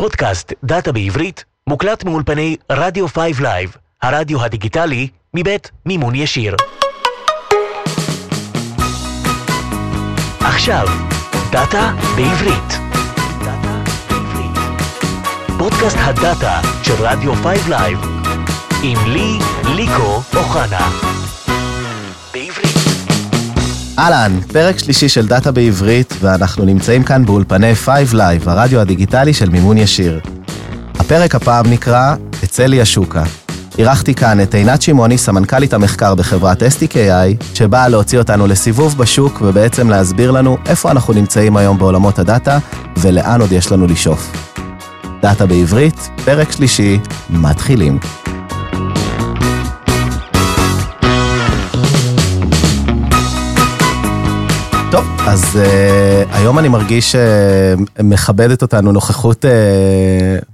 פודקאסט דאטה בעברית מוקלט מאולפני רדיו 5 Live, הרדיו הדיגיטלי מבית מימון ישיר. עכשיו, דאטה בעברית. פודקאסט הדאטה של רדיו 5 Live, עם לי, ליקו אוחנה. אהלן, פרק שלישי של דאטה בעברית, ואנחנו נמצאים כאן באולפני 5 Live, הרדיו הדיגיטלי של מימון ישיר. הפרק הפעם נקרא "אצא לי השוקה". אירחתי כאן את עינת שמעוני, סמנכ"לית המחקר בחברת STKI, שבאה להוציא אותנו לסיבוב בשוק ובעצם להסביר לנו איפה אנחנו נמצאים היום בעולמות הדאטה, ולאן עוד יש לנו לשאוף. דאטה בעברית, פרק שלישי, מתחילים. טוב, אז uh, היום אני מרגיש שמכבדת uh, אותנו נוכחות uh,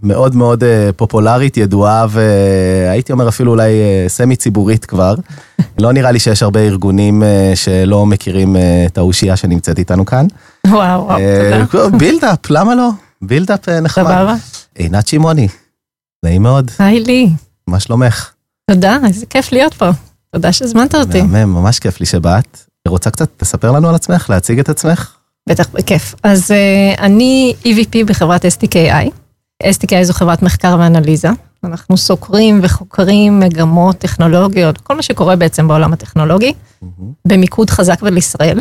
מאוד מאוד אה, פופולרית, ידועה, והייתי אומר אפילו אולי אה, סמי ציבורית כבר. לא נראה לי שיש הרבה ארגונים אה, שלא מכירים אה, את האושייה שנמצאת איתנו כאן. וואו, וואו, תודה. buildup, למה לא? buildup אה, נחמד. סבבה. עינת שמעוני, נעים מאוד, היי לי. מה שלומך? תודה, איזה כיף להיות פה. תודה שהזמנת אותי. מהמם, ממש כיף לי שבאת. רוצה קצת לספר לנו על עצמך, להציג את עצמך? בטח, בכיף. אז אה, אני EVP בחברת STKI. STKI זו חברת מחקר ואנליזה. אנחנו סוקרים וחוקרים מגמות טכנולוגיות, כל מה שקורה בעצם בעולם הטכנולוגי, במיקוד חזק ולישראל.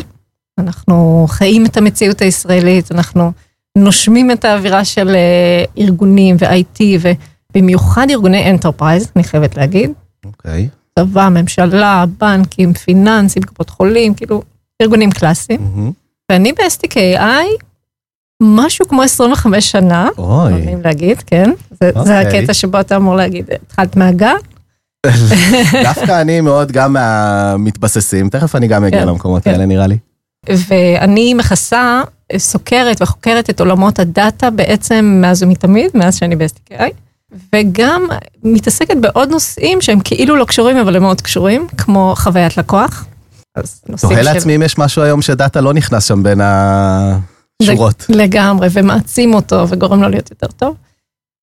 אנחנו חיים את המציאות הישראלית, אנחנו נושמים את האווירה של אה, ארגונים ו-IT, ובמיוחד ארגוני enterprise, אני חייבת להגיד. אוקיי. צבא, ממשלה, בנקים, פיננסים, קופות חולים, כאילו, ארגונים קלאסיים. ואני ב-STKI משהו כמו 25 שנה, אוי, נעים להגיד, כן. זה, זה אוקיי. הקטע שבו אתה אמור להגיד, התחלת מהגן? דווקא אני מאוד גם מהמתבססים, תכף אני גם אגיע כן, למקומות כן. האלה נראה לי. ואני מכסה, סוקרת וחוקרת את עולמות הדאטה בעצם מאז ומתמיד, מאז שאני ב-STKI, וגם מתעסקת בעוד נושאים שהם כאילו לא קשורים, אבל הם מאוד קשורים, כמו חוויית לקוח. אז נושאים תוהה של- לעצמי אם יש משהו היום שדאטה לא נכנס שם בין השורות. לגמרי, ומעצים אותו וגורם לו להיות יותר טוב.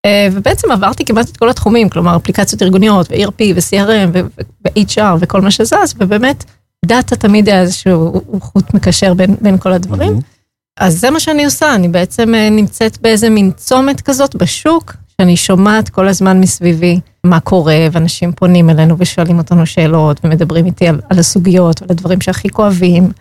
אה, ובעצם עברתי כמעט את כל התחומים, כלומר אפליקציות ארגוניות, ו-ERP ו-CRM ו-HR וכל מה שזז, ובאמת דאטה תמיד היה איזשהו חוט מקשר בין, בין כל הדברים. מהמם. אז זה מה שאני עושה, אני בעצם אה, נמצאת באיזה מין צומת כזאת בשוק, שאני שומעת כל הזמן מסביבי מה קורה, ואנשים פונים אלינו ושואלים אותנו שאלות, ומדברים איתי על, על הסוגיות ועל הדברים שהכי כואבים.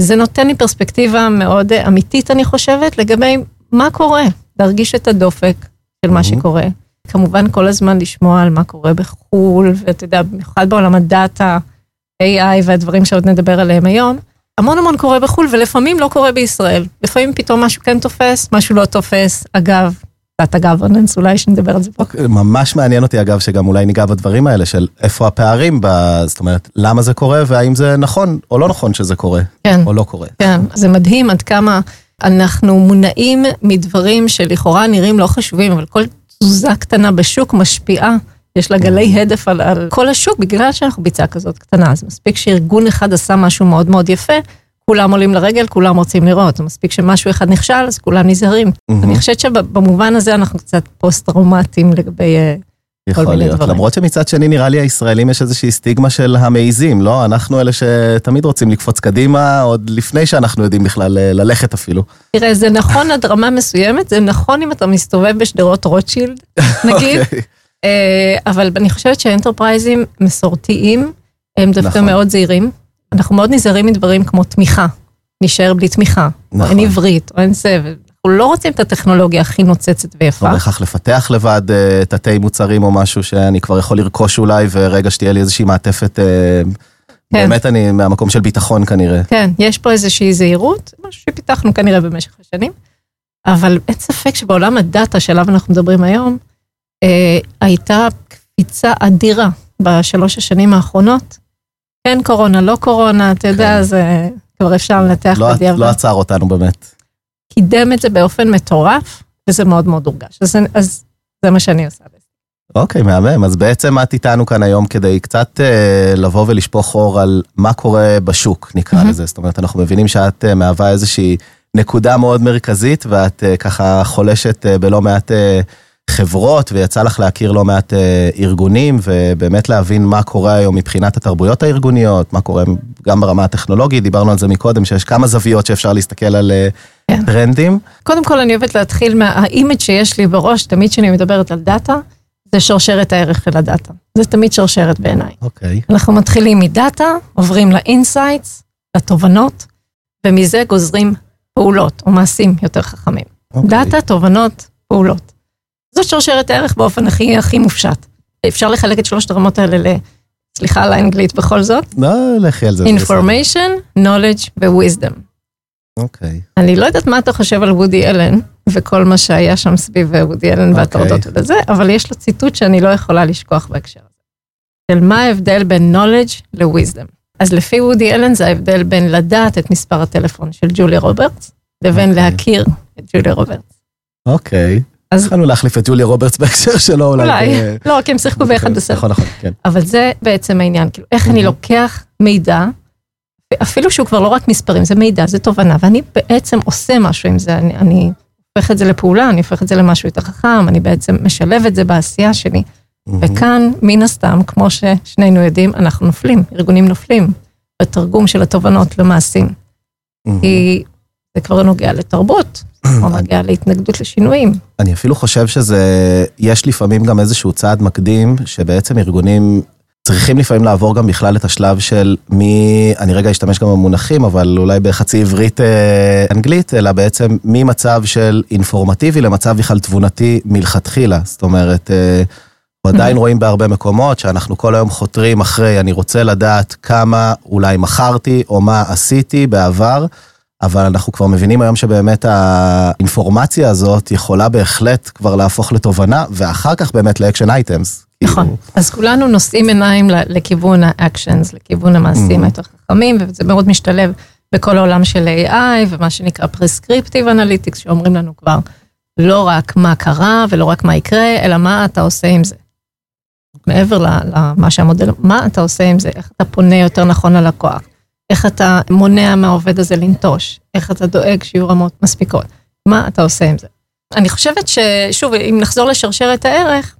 זה נותן לי פרספקטיבה מאוד אמיתית, אני חושבת, לגבי מה קורה, להרגיש את הדופק של מה Mhm. שקורה. כמובן, כל הזמן לשמוע על מה קורה בחו"ל, ואתה יודע, במיוחד בעולם הדאטה, AI והדברים שעוד נדבר עליהם היום. המון המון קורה בחו"ל, ולפעמים לא קורה בישראל. לפעמים פתאום משהו כן תופס, משהו לא תופס. אגב, דאטה גוורננס, אולי שנדבר על זה פה. אוקיי, ממש מעניין אותי אגב שגם אולי ניגע בדברים האלה של איפה הפערים, זאת אומרת, למה זה קורה והאם זה נכון או לא נכון שזה קורה, כן. או לא קורה. כן, זה מדהים עד כמה אנחנו מונעים מדברים שלכאורה נראים לא חשובים, אבל כל תזוזה קטנה בשוק משפיעה. יש לה גלי הדף על, על כל השוק בגלל שאנחנו ביצה כזאת קטנה. אז מספיק שארגון אחד עשה משהו מאוד מאוד יפה, כולם עולים לרגל, כולם רוצים לראות. מספיק שמשהו אחד נכשל, אז כולם נזהרים. אני חושבת שבמובן הזה אנחנו קצת פוסט-טראומטיים לגבי... אה, יכול מיני להיות, דברים. למרות שמצד שני נראה לי הישראלים יש איזושהי סטיגמה של המעיזים, לא? אנחנו אלה שתמיד רוצים לקפוץ קדימה, עוד לפני שאנחנו יודעים בכלל אה, ללכת אפילו. תראה, זה נכון עד רמה מסוימת, זה נכון אם אתה מסתובב בשדרות רוטשילד, נגיד. אוקיי. אה, אבל אני חושבת שאנטרפרייזים מסורתיים הם דווקא נכון. מאוד זהירים. אנחנו מאוד נזהרים מדברים כמו תמיכה. נשאר בלי תמיכה. או נכון. אין עברית, או אין זה, ואנחנו לא רוצים את הטכנולוגיה הכי נוצצת לא ויפה. בהכרח לפתח לבד אה, תתי מוצרים או משהו שאני כבר יכול לרכוש אולי, ורגע שתהיה לי איזושהי מעטפת, אה, באמת אני מהמקום של ביטחון כנראה. כן, יש פה איזושהי זהירות, משהו שפיתחנו כנראה במשך השנים, אבל אין ספק שבעולם הדאטה שעליו אנחנו מדברים היום, אה, הייתה קפיצה אדירה בשלוש השנים האחרונות. כן קורונה, לא קורונה, אתה יודע, כן. זה כבר אפשר לנתח לא- בדיעבד. לא עצר אותנו באמת. קידם את זה באופן מטורף, וזה מאוד מאוד הורגש. אז, אז זה מה שאני עושה. אוקיי, מהמם. אז בעצם את איתנו כאן היום כדי קצת אה, לבוא ולשפוך אור על מה קורה בשוק, נקרא מהמם. לזה. זאת אומרת, אנחנו מבינים שאת אה, מהווה איזושהי נקודה מאוד מרכזית, ואת אה, ככה חולשת אה, בלא מעט אה, חברות, ויצא לך להכיר לא מעט ארגונים, ובאמת להבין מה קורה היום מבחינת התרבויות הארגוניות, מה קורה גם ברמה הטכנולוגית, דיברנו על זה מקודם, שיש כמה זוויות שאפשר להסתכל על כן. טרנדים. קודם כל אני אוהבת להתחיל מה image שיש לי בראש, תמיד כשאני מדברת על דאטה, זה שרשרת הערך של הדאטה. זה תמיד שרשרת בעיניי. אוקיי. Okay. אנחנו מתחילים מדאטה, עוברים ל insights, לתובנות, ומזה גוזרים פעולות או מעשים יותר חכמים. Okay. אוקיי. דאטה, תובנות, פעולות. זאת שרשרת הערך באופן הכי הכי מופשט. אפשר לחלק את שלושת הרמות האלה ל... סליחה על האנגלית בכל זאת. לא, לכי על זה. information, knowledge ו-wisdom. אוקיי. אני לא יודעת מה אתה חושב על וודי אלן, וכל מה שהיה שם סביב וודי אלן okay. ולזה, אבל יש לו ציטוט שאני לא יכולה לשכוח בהקשר הזה. של מה ההבדל בין knowledge ל-wisdom. אז לפי וודי אלן זה ההבדל בין לדעת את מספר הטלפון של ג'וליה רוברטס, לבין okay. אוקיי. להכיר את ג'וליה רוברטס. אוקיי. אז התחלנו להחליף את ג'וליה רוברטס בהקשר שלו אולי. אולי, לא, כי הם שיחקו ביחד בסרט. נכון, נכון, כן. אבל זה בעצם העניין, כאילו, איך אני לוקח מידע, אפילו שהוא כבר לא רק מספרים, זה מידע, זה תובנה, ואני בעצם עושה משהו עם זה, אני הופך את זה לפעולה, אני הופך את זה למשהו יותר חכם, אני בעצם משלב את זה בעשייה שלי. וכאן, מן הסתם, כמו ששנינו יודעים, אנחנו נופלים, ארגונים נופלים, בתרגום של התובנות למעשים. כי זה כבר נוגע לתרבות, או נוגע להתנגדות לשינויים. אני אפילו חושב שזה, יש לפעמים גם איזשהו צעד מקדים, שבעצם ארגונים צריכים לפעמים לעבור גם בכלל את השלב של מי, אני רגע אשתמש גם במונחים, אבל אולי בחצי עברית אה, אנגלית, אלא בעצם ממצב של אינפורמטיבי למצב בכלל תבונתי מלכתחילה. זאת אומרת, אה, עדיין. רואים בהרבה מקומות שאנחנו כל היום חותרים אחרי, אני רוצה לדעת כמה אולי מכרתי או מה עשיתי בעבר, אבל אנחנו כבר מבינים היום שבאמת האינפורמציה הזאת יכולה בהחלט כבר להפוך לתובנה, ואחר כך באמת ל action items. נכון, כאילו... אז כולנו נושאים עיניים לכיוון ה actions, לכיוון המעשים mm-hmm. היותר חכמים, וזה מאוד משתלב בכל העולם של AI ומה שנקרא prescriptive analytics, שאומרים לנו כבר לא רק מה קרה ולא רק מה יקרה, אלא מה אתה עושה עם זה. מעבר למה שהמודל, מה אתה עושה עם זה, איך אתה פונה יותר נכון ללקוח, איך אתה מונע מהעובד הזה לנטוש, איך אתה דואג שיהיו רמות מספיקות, מה אתה עושה עם זה. אני חושבת ששוב, אם נחזור לשרשרת הערך,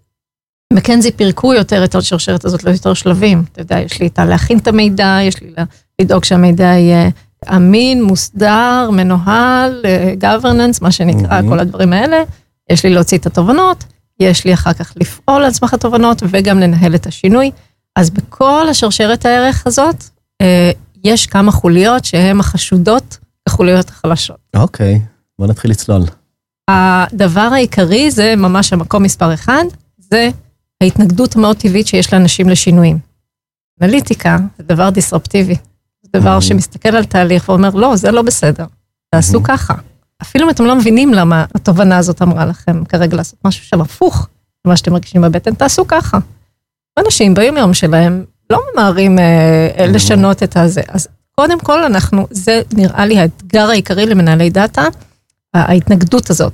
מקנזי פירקו יותר את השרשרת הזאת ליותר שלבים. אתה יודע, יש לי את הלהכין את המידע, יש לי לדאוג שהמידע יהיה אמין, מוסדר, מנוהל, אה, governance, מה שנקרא, mm-hmm. כל הדברים האלה. יש לי להוציא את התובנות, יש לי אחר כך לפעול על סמך התובנות וגם לנהל את השינוי. אז בכל השרשרת הערך הזאת, אה, יש כמה חוליות שהן החשודות החוליות החלשות. אוקיי, okay. בוא נתחיל לצלול. הדבר העיקרי זה ממש המקום מספר אחד, זה ההתנגדות המאוד טבעית שיש לאנשים לשינויים. אנליטיקה זה דבר דיסרפטיבי, זה דבר mm-hmm. שמסתכל על תהליך ואומר, לא, זה לא בסדר, תעשו mm-hmm. ככה. אפילו אם אתם לא מבינים למה התובנה הזאת אמרה לכם כרגע לעשות משהו שם הפוך למה שאתם מרגישים בבטן, תעשו ככה. אנשים ביום יום שלהם לא ממהרים אה, mm-hmm. לשנות את הזה. אז קודם כל אנחנו, זה נראה לי האתגר העיקרי למנהלי דאטה, ההתנגדות הזאת.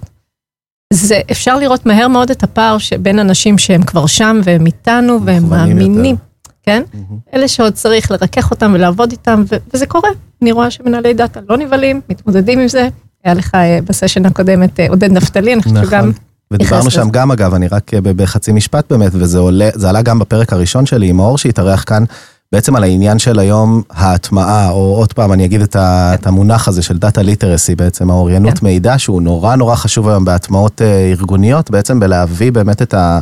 זה אפשר לראות מהר מאוד את הפער שבין אנשים שהם כבר שם והם איתנו והם מאמינים, כן? Mm-hmm. אלה שעוד צריך לרכך אותם ולעבוד איתם, ו- וזה קורה. אני רואה שמנהלי דאטה לא נבהלים, מתמודדים עם זה. היה לך אה, בסשן הקודמת אה, עודד נפתלי, אני חושבת נכון. שגם... ודיברנו שם גם אגב, אני רק אה, בחצי משפט באמת, וזה עולה, זה עלה גם בפרק הראשון שלי עם האור שהתארח כאן, בעצם על העניין של היום ההטמעה, או עוד פעם אני אגיד את, ה, את המונח הזה של data literacy, בעצם האוריינות כן. מידע, שהוא נורא נורא חשוב היום בהטמעות אה, ארגוניות, בעצם בלהביא באמת את, ה,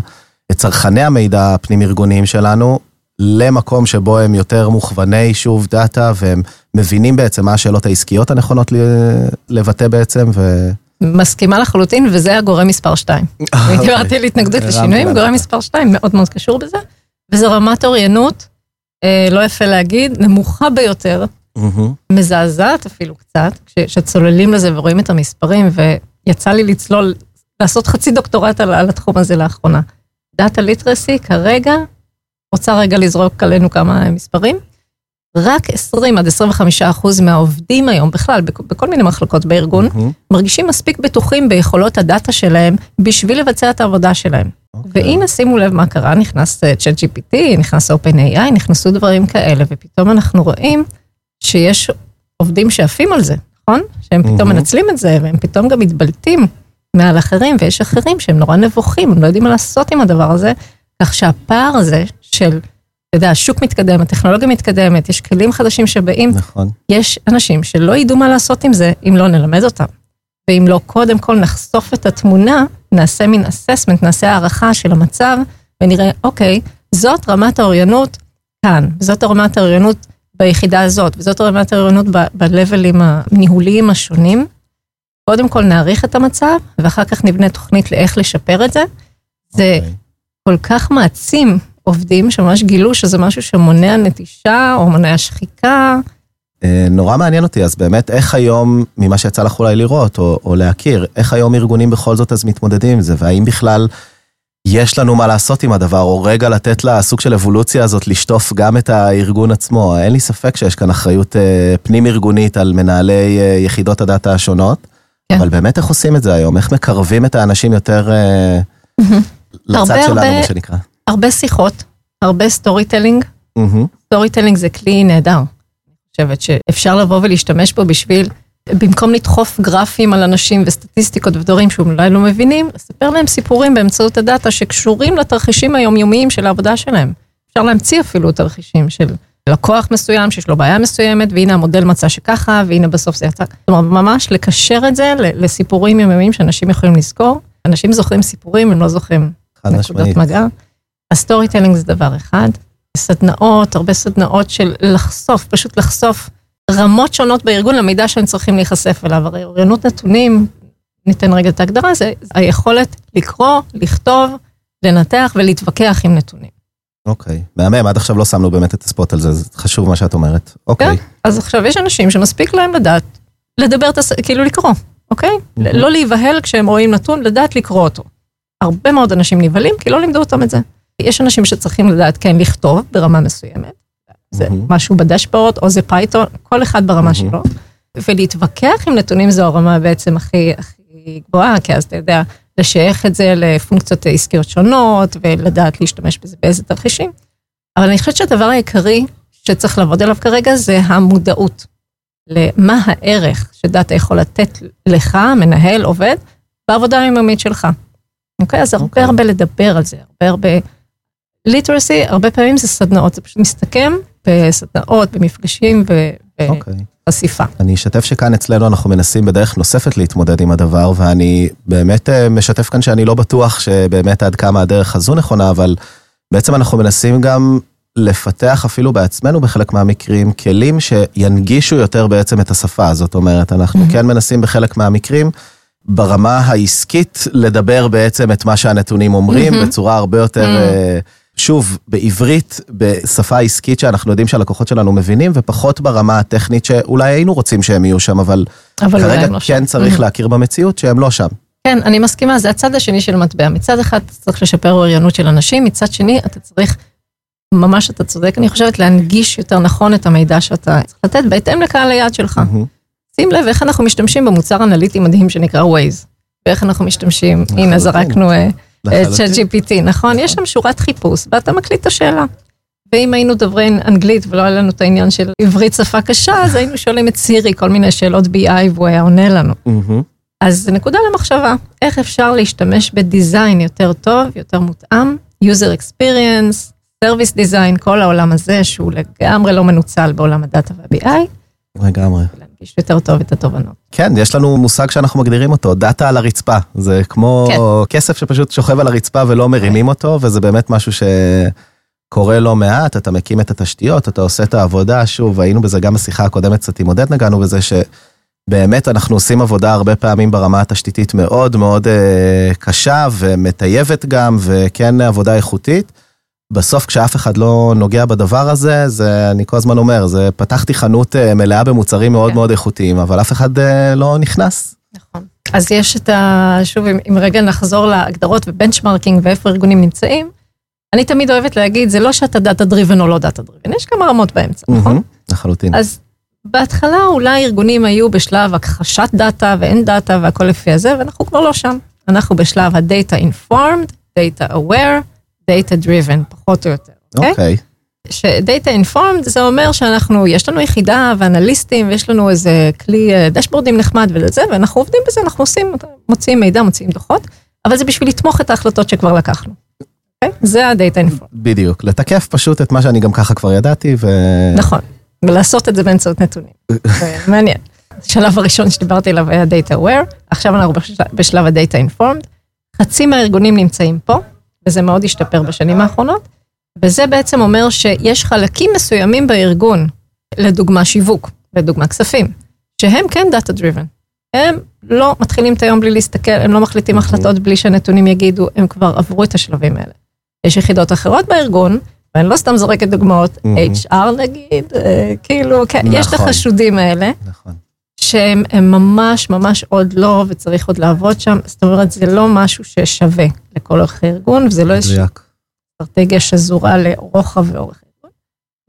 את צרכני המידע הפנים ארגוניים שלנו למקום שבו הם יותר מוכווני שוב דאטה, והם מבינים בעצם מה השאלות העסקיות הנכונות לבטא בעצם, ו... מסכימה לחלוטין, וזה הגורם מספר 2. אני דיברתי על התנגדות לשינויים, גורם מספר 2 מאוד מאוד קשור בזה, וזה רמת אוריינות אה, לא יפה להגיד, נמוכה ביותר, מזעזעת אפילו קצת, כשצוללים לזה ורואים את המספרים, ויצא לי לצלול, לעשות חצי דוקטורט על, על התחום הזה לאחרונה. דאטה ליטרסי כרגע, רוצה רגע לזרוק עלינו כמה מספרים. רק 20 עד 25 אחוז מהעובדים היום, בכלל, בכל מיני מחלקות בארגון, mm-hmm. מרגישים מספיק בטוחים ביכולות הדאטה שלהם בשביל לבצע את העבודה שלהם. Okay. אוקיי. והנה שימו לב מה קרה, נכנס אה, צ'אט GPT, נכנס OpenAI, נכנסו דברים כאלה, ופתאום אנחנו רואים שיש עובדים שעפים על זה. נכון? שהם פתאום. מנצלים את זה, והם פתאום גם מתבלטים מעל אחרים, ויש אחרים שהם נורא נבוכים, הם לא יודעים מה לעשות עם הדבר הזה, כך שהפער הזה של, אתה יודע, השוק מתקדם, הטכנולוגיה מתקדמת, יש כלים חדשים שבאים, נכון. יש אנשים שלא ידעו מה לעשות עם זה אם לא נלמד אותם. ואם לא קודם כל נחשוף את התמונה, נעשה מין אססמנט, נעשה הערכה של המצב, ונראה, אוקיי, זאת רמת האוריינות כאן, זאת רמת האוריינות ביחידה הזאת, וזאת רמת האוריינות ב- בלבלים הניהוליים השונים. קודם כל נעריך את המצב, ואחר כך נבנה תוכנית לאיך לשפר את זה. זה אוקיי. כל כך מעצים עובדים שממש גילו שזה משהו שמונע נטישה או מונע שחיקה. אה, נורא מעניין אותי, אז באמת, איך היום, ממה שיצא לך אולי לראות או, או להכיר, איך היום ארגונים בכל זאת אז מתמודדים עם זה, והאם בכלל יש לנו מה לעשות עם הדבר, או רגע לתת לסוג של אבולוציה הזאת לשטוף גם את הארגון עצמו. אין לי ספק שיש כאן אחריות אה, פנים-ארגונית על מנהלי אה, יחידות הדאטה השונות, כן. אבל באמת איך עושים את זה היום? איך מקרבים את האנשים יותר אה, לצד הרבה, שלנו, הרבה- מה שנקרא? הרבה שיחות, הרבה storytelling. storytelling זה כלי נהדר. אני חושבת שאפשר לבוא ולהשתמש בו בשביל, במקום לדחוף גרפים על אנשים וסטטיסטיקות ודברים שהם אולי לא מבינים, לספר להם סיפורים באמצעות הדאטה שקשורים לתרחישים היומיומיים של העבודה שלהם. אפשר להמציא אפילו תרחישים של לקוח מסוים שיש לו בעיה מסוימת, והנה המודל מצא שככה, והנה בסוף זה יצא. אומרת, ממש לקשר את זה לסיפורים יומיומיים שאנשים יכולים לזכור. אנשים זוכרים סיפורים, הם לא זוכרים נקודות משמעית. מגע. ה storytelling זה דבר אחד. סדנאות, הרבה סדנאות של לחשוף, פשוט לחשוף רמות שונות בארגון למידע שהם צריכים להיחשף אליו. הרי אוריינות נתונים, ניתן רגע את ההגדרה, זה היכולת לקרוא, לכתוב, לנתח ולהתווכח עם נתונים. אוקיי, מהמם, עד עכשיו לא שמנו באמת את ה spot על זה, זה חשוב מה שאת אומרת. אוקיי. כן? אז עכשיו יש אנשים שמספיק להם לדעת, לדבר, את הס... כאילו לקרוא, אוקיי? מהמם. לא להיבהל כשהם רואים נתון, לדעת לקרוא אותו. הרבה מאוד אנשים נבהלים כי לא לימדו אותם את זה. יש אנשים שצריכים לדעת כן לכתוב ברמה מסוימת, זה. משהו בדשבורד או זה Python, כל אחד ברמה מהמם. שלו. ולהתווכח עם נתונים זו הרמה בעצם הכי, הכי גבוהה, כי אז אתה יודע לשייך את זה לפונקציות עסקיות שונות ולדעת להשתמש בזה באיזה תרחישים. אבל אני חושבת שהדבר העיקרי שצריך לעבוד עליו כרגע זה המודעות למה הערך שדאטה יכול לתת לך, מנהל, עובד, בעבודה היומיומית שלך. אוקיי? אז הרבה אוקיי. הרבה לדבר על זה, הרבה הרבה... ליטרסי, הרבה פעמים זה סדנאות, זה פשוט מסתכם בסדנאות, במפגשים אוקיי. ובחשיפה. אני אשתף שכאן אצלנו אנחנו מנסים בדרך נוספת להתמודד עם הדבר, ואני באמת אה, משתף כאן שאני לא בטוח שבאמת עד כמה הדרך הזו נכונה, אבל בעצם אנחנו מנסים גם לפתח אפילו בעצמנו בחלק מהמקרים כלים שינגישו יותר בעצם את השפה. זאת אומרת, אנחנו Mhm. כן מנסים בחלק מהמקרים ברמה העסקית לדבר בעצם את מה שהנתונים אומרים Mhm. בצורה הרבה יותר... Mm. אה, שוב, בעברית, בשפה עסקית שאנחנו יודעים שהלקוחות שלנו מבינים, ופחות ברמה הטכנית שאולי היינו רוצים שהם יהיו שם, אבל, אבל כרגע לא כן שם. צריך Mhm. להכיר במציאות שהם לא שם. כן, אני מסכימה, זה הצד השני של המטבע. מצד אחד אתה צריך לשפר אוריינות של אנשים, מצד שני אתה צריך, ממש אתה צודק, אני חושבת להנגיש יותר נכון את המידע שאתה צריך לתת בהתאם לקהל היעד שלך. מהמם. שים לב איך אנחנו משתמשים במוצר אנליטי מדהים שנקרא Waze. ואיך אנחנו משתמשים, הנה. זרקנו אה, את לחלוטין. ChatGPT, נכון? יש שם שורת חיפוש, ואתה מקליט את השאלה. ואם היינו דוברים אנגלית ולא היה לנו את העניין של עברית שפה קשה, אז היינו שואלים את סירי כל מיני שאלות BI והוא היה עונה לנו. אז זה נקודה למחשבה, איך אפשר להשתמש בדיזיין יותר טוב, יותר מותאם, user experience, service design, כל העולם הזה שהוא לגמרי לא מנוצל בעולם הדאטה וה-BI, לגמרי. להנגיש יותר טוב את התובנות. כן, יש לנו מושג שאנחנו מגדירים אותו, דאטה על הרצפה. זה כמו כן. כסף שפשוט שוכב על הרצפה ולא מרימים אותו, וזה באמת משהו שקורה לא מעט, אתה מקים את התשתיות, אתה עושה את העבודה, שוב, היינו בזה גם בשיחה הקודמת קצת עם עודד נגענו בזה שבאמת אנחנו עושים עבודה הרבה פעמים ברמה התשתיתית מאוד מאוד אה, קשה ומטייבת גם, וכן עבודה איכותית. בסוף כשאף אחד לא נוגע בדבר הזה, זה, אני כל הזמן אומר, זה פתחתי חנות אה, מלאה במוצרים מאוד כן. מאוד איכותיים, אבל אף אחד אה, לא נכנס. נכון. אז יש את ה... שוב, אם, אם רגע נחזור להגדרות ו benchmarking ואיפה ארגונים נמצאים, אני תמיד אוהבת להגיד, זה לא שאתה data driven או לא data driven, יש כמה רמות באמצע, נכון? מהמם, לחלוטין. אז בהתחלה אולי ארגונים היו בשלב הכחשת דאטה ואין דאטה והכל לפי הזה, ואנחנו כבר לא שם. אנחנו בשלב ה-data informed, data aware, data driven, פחות או יותר, אוקיי? אוקיי. ש-Data Informed זה אומר שאנחנו, יש לנו יחידה ואנליסטים, ויש לנו איזה כלי אה, דשבורדים נחמד ולזה, ואנחנו עובדים בזה, אנחנו עושים, מוציאים מידע, מוציאים דוחות, אבל זה בשביל לתמוך את ההחלטות שכבר לקחנו. Okay? זה ה-Data Informed. בדיוק, לתקף פשוט את מה שאני גם ככה כבר ידעתי, ו... נכון, ולעשות את זה באמצעות נתונים. מעניין. השלב הראשון שדיברתי עליו היה Data Aware, עכשיו אנחנו בשלב ה-Data Informed. חצי מהארגונים נמצאים פה, וזה מאוד השתפר בשנים האחרונות, וזה בעצם אומר שיש חלקים מסוימים בארגון, לדוגמה שיווק, לדוגמה כספים, שהם כן Data Driven. הם לא מתחילים את היום בלי להסתכל, הם לא מחליטים החלטות בלי שהנתונים יגידו, הם כבר עברו את השלבים האלה. יש יחידות אחרות בארגון, ואני לא סתם זורקת דוגמאות, HR נגיד, אה, כאילו, כן, יש את נכון. החשודים האלה. נכון. שהם ממש ממש עוד לא, וצריך עוד לעבוד שם, זאת אומרת, זה לא משהו ששווה לכל אורך הארגון, וזה לא איזושהי אסטרטגיה שזורה לרוחב ואורך הארגון.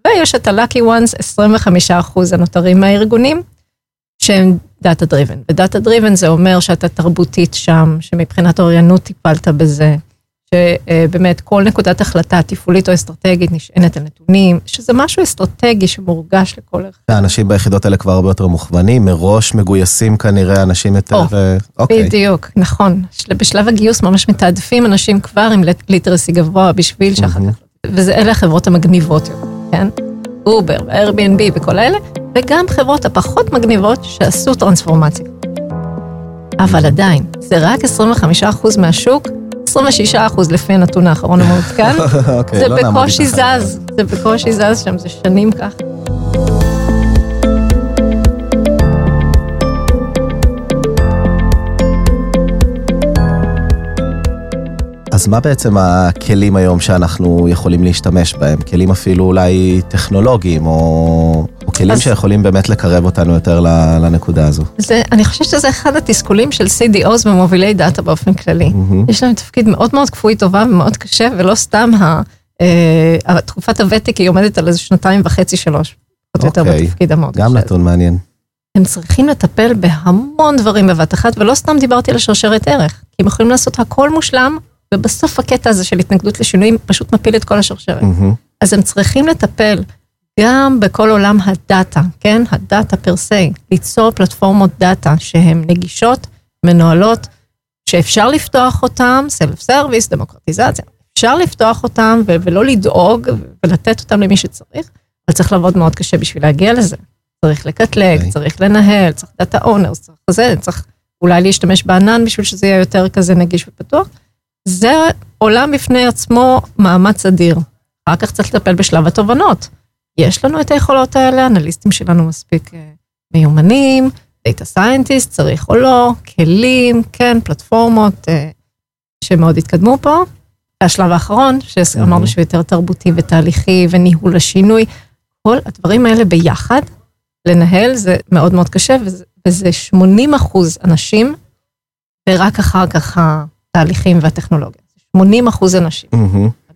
ויש את ה-Lucky Ones, 25 אחוז הנותרים מהארגונים, שהם Data Driven. ו-Data Driven זה אומר שאתה תרבותית שם, שמבחינת אוריינות טיפלת בזה. שבאמת כל נקודת החלטה תפעולית או אסטרטגית נשענת על נתונים, שזה משהו אסטרטגי שמורגש לכל אורך. האנשים ביחידות האלה כבר הרבה יותר מוכוונים, מראש מגויסים כנראה אנשים יותר... או, ו... אוקיי. בדיוק, נכון. בשלב הגיוס ממש מתעדפים אנשים כבר עם literacy גבוה בשביל שאחר כך... וזה אלה החברות המגניבות יותר, כן? Uber, Airbnb וכל האלה, וגם חברות הפחות מגניבות שעשו טרנספורמציה. אבל עדיין, זה רק 25% מהשוק 26 אחוז לפי הנתון האחרון המעודכן. אוקיי, זה לא בקושי זז, זה בקושי זז שם, זה שנים כך. אז מה בעצם הכלים היום שאנחנו יכולים להשתמש בהם? כלים אפילו אולי טכנולוגיים, או, או כלים אז... שיכולים באמת לקרב אותנו יותר לנקודה הזו? זה, אני חושבת שזה אחד התסכולים של CDOs ומובילי דאטה באופן כללי. Mm-hmm. יש להם תפקיד מאוד מאוד כפוי טובה ומאוד קשה, ולא סתם ה, אה, תקופת הוותק היא עומדת על איזה שנתיים וחצי, שלוש. פחות או יותר אוקיי. בתפקיד המאוד קשה. גם נתון מעניין. הם צריכים לטפל בהמון דברים בבת אחת, ולא סתם דיברתי על השרשרת ערך, כי הם יכולים לעשות הכל מושלם, ובסוף הקטע הזה של התנגדות לשינויים פשוט מפיל את כל השרשרת. Mm-hmm. אז הם צריכים לטפל גם בכל עולם הדאטה, כן? ה data per se, ליצור פלטפורמות דאטה שהן נגישות, מנוהלות, שאפשר לפתוח אותן, self service, דמוקרטיזציה, אפשר לפתוח אותן ולא לדאוג ולתת אותן למי שצריך, אבל צריך לעבוד מאוד קשה בשביל להגיע לזה. צריך לקטלג, okay. אוקיי. צריך לנהל, צריך data owners, צריך זה, צריך אולי להשתמש בענן בשביל שזה יהיה יותר כזה נגיש ופתוח. זה עולם בפני עצמו מאמץ אדיר. אחר כך צריך לטפל בשלב התובנות. יש לנו את היכולות האלה, אנליסטים שלנו מספיק אה, מיומנים, data scientist, צריך או לא, כלים, כן, פלטפורמות אה, שמאוד התקדמו פה. והשלב האחרון, שאמרנו שהוא יותר תרבותי ותהליכי וניהול השינוי, כל הדברים האלה ביחד, לנהל זה מאוד מאוד קשה, וזה, וזה 80 אחוז אנשים, ורק אחר כך התהליכים והטכנולוגיה. 80 אחוז אנשים.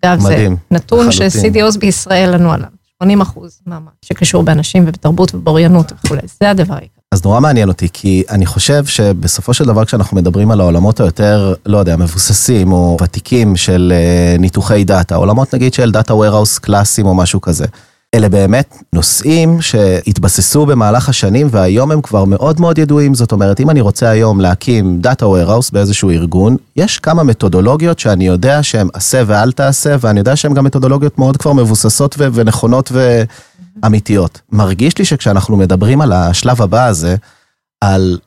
אגב, זה נתון ש-CDOs בישראל ענו עליו. 80 אחוז מאמץ שקשור באנשים ובתרבות ובאוריינות וכולי, זה הדבר העיקר. אז נורא מעניין אותי, כי אני חושב שבסופו של דבר כשאנחנו מדברים על העולמות היותר, לא יודע, מבוססים או ותיקים של אה, ניתוחי דאטה, עולמות נגיד של data warehouse קלאסיים או משהו כזה. אלה באמת נושאים שהתבססו במהלך השנים והיום הם כבר מאוד מאוד ידועים. זאת אומרת, אם אני רוצה היום להקים Data Warehouse באיזשהו ארגון, יש כמה מתודולוגיות שאני יודע שהן עשה ואל תעשה, ואני יודע שהן גם מתודולוגיות מאוד כבר מבוססות ו- ונכונות ואמיתיות. מרגיש לי שכשאנחנו מדברים על השלב הבא הזה, על